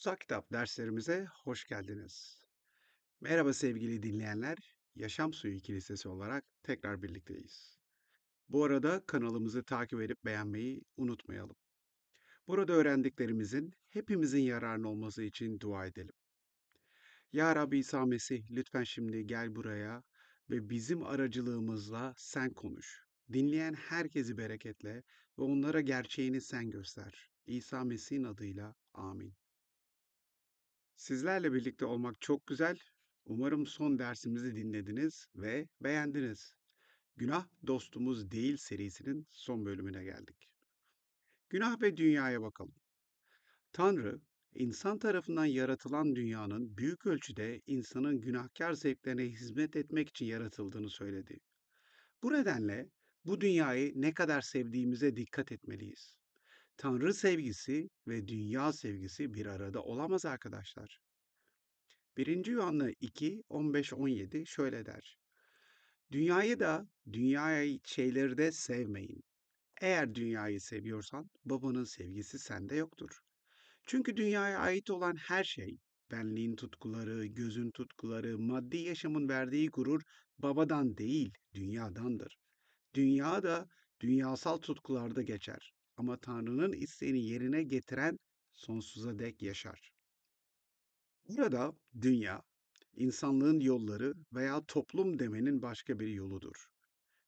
Kutsal Kitap derslerimize hoş geldiniz. Merhaba sevgili dinleyenler, Yaşam Suyu Kilisesi olarak tekrar birlikteyiz. Bu arada kanalımızı takip edip beğenmeyi unutmayalım. Burada öğrendiklerimizin hepimizin yararına olması için dua edelim. Ya Rabbi İsa Mesih lütfen şimdi gel buraya ve bizim aracılığımızla sen konuş. Dinleyen herkesi bereketle ve onlara gerçeğini sen göster. İsa Mesih'in adıyla amin. Sizlerle birlikte olmak çok güzel. Umarım son dersimizi dinlediniz ve beğendiniz. Günah Dostumuz Değil serisinin son bölümüne geldik. Günah ve dünyaya bakalım. Tanrı, insan tarafından yaratılan dünyanın büyük ölçüde insanın günahkar zevklerine hizmet etmek için yaratıldığını söyledi. Bu nedenle bu dünyayı ne kadar sevdiğimize dikkat etmeliyiz. Tanrı sevgisi ve dünya sevgisi bir arada olamaz arkadaşlar. 1. Yuhanna 2, 15-17 şöyle der. Dünyayı da, dünyaya şeyleri de sevmeyin. Eğer dünyayı seviyorsan, babanın sevgisi sende yoktur. Çünkü dünyaya ait olan her şey, benliğin tutkuları, gözün tutkuları, maddi yaşamın verdiği gurur, babadan değil, dünyadandır. Dünya da dünyasal tutkularda geçer. Ama Tanrı'nın isteğini yerine getiren sonsuza dek yaşar. Burada dünya, insanlığın yolları veya toplum demenin başka bir yoludur.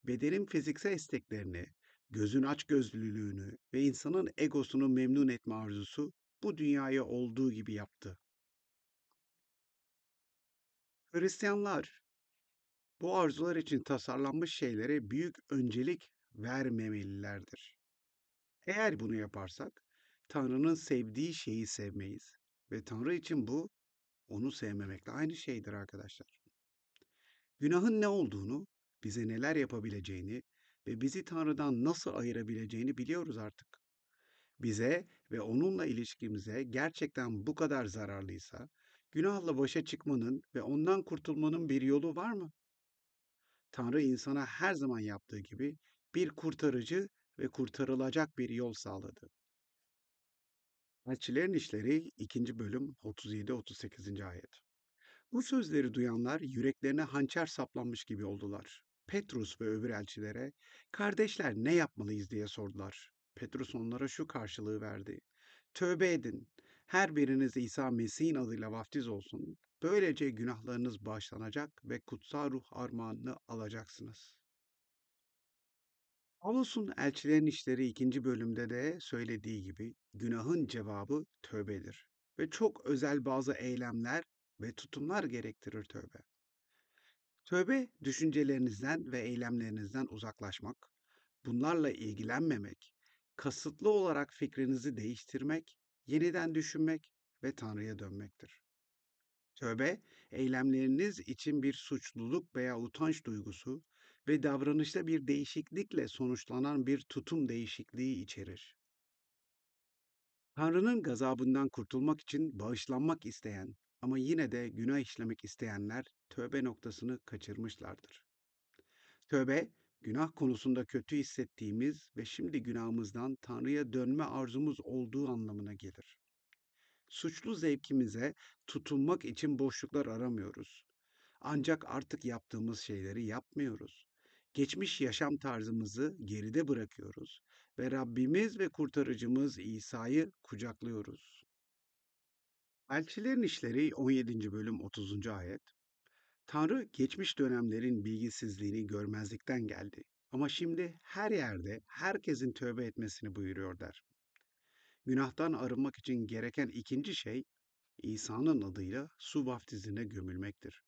Bedenin fiziksel isteklerini, gözün açgözlülüğünü ve insanın egosunu memnun etme arzusu bu dünyaya olduğu gibi yaptı. Hristiyanlar bu arzular için tasarlanmış şeylere büyük öncelik vermemelilerdir. Eğer bunu yaparsak Tanrı'nın sevdiği şeyi sevmeyiz ve Tanrı için bu onu sevmemekle aynı şeydir arkadaşlar. Günahın ne olduğunu, bize neler yapabileceğini ve bizi Tanrı'dan nasıl ayırabileceğini biliyoruz artık. Bize ve onunla ilişkimize gerçekten bu kadar zararlıysa, günahla başa çıkmanın ve ondan kurtulmanın bir yolu var mı? Tanrı insana her zaman yaptığı gibi bir kurtarıcı ve kurtarılacak bir yol sağladı. Elçilerin İşleri 2. bölüm 37-38. ayet. Bu sözleri duyanlar yüreklerine hançer saplanmış gibi oldular. Petrus ve öbür elçilere, kardeşler ne yapmalıyız diye sordular. Petrus onlara şu karşılığı verdi. Tövbe edin, her biriniz İsa Mesih'in adıyla vaftiz olsun. Böylece günahlarınız bağışlanacak ve kutsal ruh armağanını alacaksınız. Pavlus'un Elçilerin İşleri 2. bölümde de söylediği gibi günahın cevabı tövbedir ve çok özel bazı eylemler ve tutumlar gerektirir tövbe. Tövbe düşüncelerinizden ve eylemlerinizden uzaklaşmak, bunlarla ilgilenmemek, kasıtlı olarak fikrinizi değiştirmek, yeniden düşünmek ve Tanrı'ya dönmektir. Tövbe, eylemleriniz için bir suçluluk veya utanç duygusu ve davranışta bir değişiklikle sonuçlanan bir tutum değişikliği içerir. Tanrı'nın gazabından kurtulmak için bağışlanmak isteyen ama yine de günah işlemek isteyenler tövbe noktasını kaçırmışlardır. Tövbe, günah konusunda kötü hissettiğimiz ve şimdi günahımızdan Tanrı'ya dönme arzumuz olduğu anlamına gelir. Suçlu zevkimize tutunmak için boşluklar aramıyoruz. Ancak artık yaptığımız şeyleri yapmıyoruz. Geçmiş yaşam tarzımızı geride bırakıyoruz ve Rabbimiz ve kurtarıcımız İsa'yı kucaklıyoruz. Elçilerin İşleri 17. bölüm 30. ayet. Tanrı geçmiş dönemlerin bilgisizliğini görmezlikten geldi. Ama şimdi her yerde herkesin tövbe etmesini buyuruyor der. Günahtan arınmak için gereken ikinci şey İsa'nın adıyla su vaftizine gömülmektir.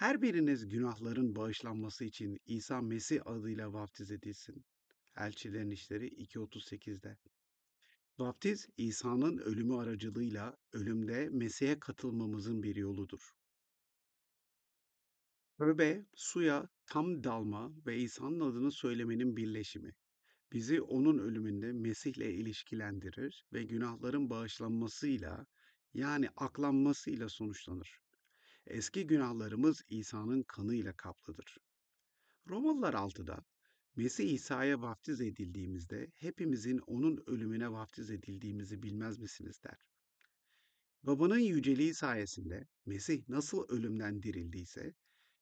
Her biriniz günahların bağışlanması için İsa Mesih adıyla vaftiz edilsin. Elçilerin İşleri 2.38'de. Vaftiz, İsa'nın ölümü aracılığıyla ölümde Mesih'e katılmamızın bir yoludur. Tövbe, suya tam dalma ve İsa'nın adını söylemenin birleşimi. Bizi onun ölümünde Mesih'le ilişkilendirir ve günahların bağışlanmasıyla yani aklanmasıyla sonuçlanır. Eski günahlarımız İsa'nın kanıyla kaplıdır. Romalılar 6'da Mesih İsa'ya vaftiz edildiğimizde hepimizin onun ölümüne vaftiz edildiğimizi bilmez misiniz der. Babanın yüceliği sayesinde Mesih nasıl ölümden dirildiyse,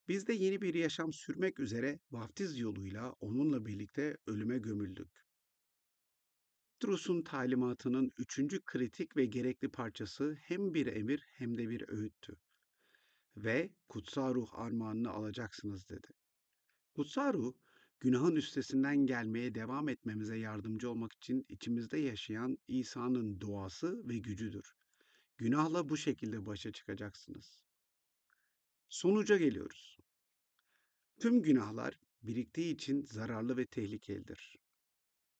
biz de yeni bir yaşam sürmek üzere vaftiz yoluyla onunla birlikte ölüme gömüldük. Petrus'un talimatının üçüncü kritik ve gerekli parçası hem bir emir hem de bir öğüttü. Ve kutsal ruh armağanını alacaksınız dedi. Kutsal ruh, günahın üstesinden gelmeye devam etmemize yardımcı olmak için içimizde yaşayan İsa'nın doğası ve gücüdür. Günahla bu şekilde başa çıkacaksınız. Sonuca geliyoruz. Tüm günahlar biriktiği için zararlı ve tehlikelidir.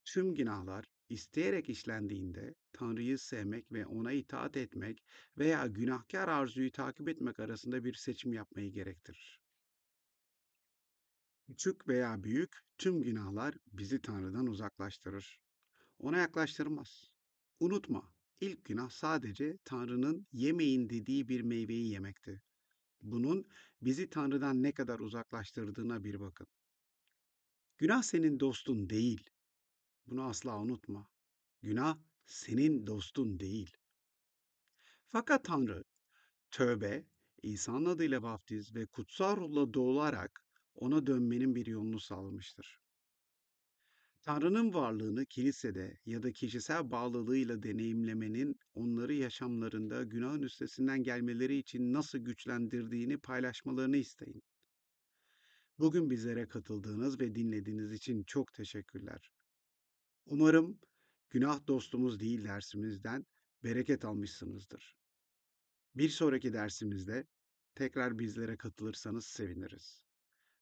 Tüm günahlar isteyerek işlendiğinde Tanrı'yı sevmek ve ona itaat etmek veya günahkar arzuyu takip etmek arasında bir seçim yapmayı gerektirir. Küçük veya büyük tüm günahlar bizi Tanrı'dan uzaklaştırır. Ona yaklaştırmaz. Unutma, ilk günah sadece Tanrı'nın yemeyin dediği bir meyveyi yemekti. Bunun bizi Tanrı'dan ne kadar uzaklaştırdığına bir bakın. Günah senin dostun değil. Bunu asla unutma. Günah senin dostun değil. Fakat Tanrı tövbe, İsa'nın adıyla vaftiz ve kutsal ruhla doğularak ona dönmenin bir yolunu sağlamıştır. Tanrı'nın varlığını kilisede ya da kişisel bağlılığıyla deneyimlemenin onları yaşamlarında günahın üstesinden gelmeleri için nasıl güçlendirdiğini paylaşmalarını isteyin. Bugün bizlere katıldığınız ve dinlediğiniz için çok teşekkürler. Umarım günah dostumuz değil dersimizden bereket almışsınızdır. Bir sonraki dersimizde tekrar bizlere katılırsanız seviniriz.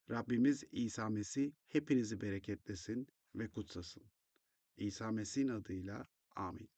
Rabbimiz İsa Mesih hepinizi bereketlesin ve kutsasın. İsa Mesih'in adıyla amin.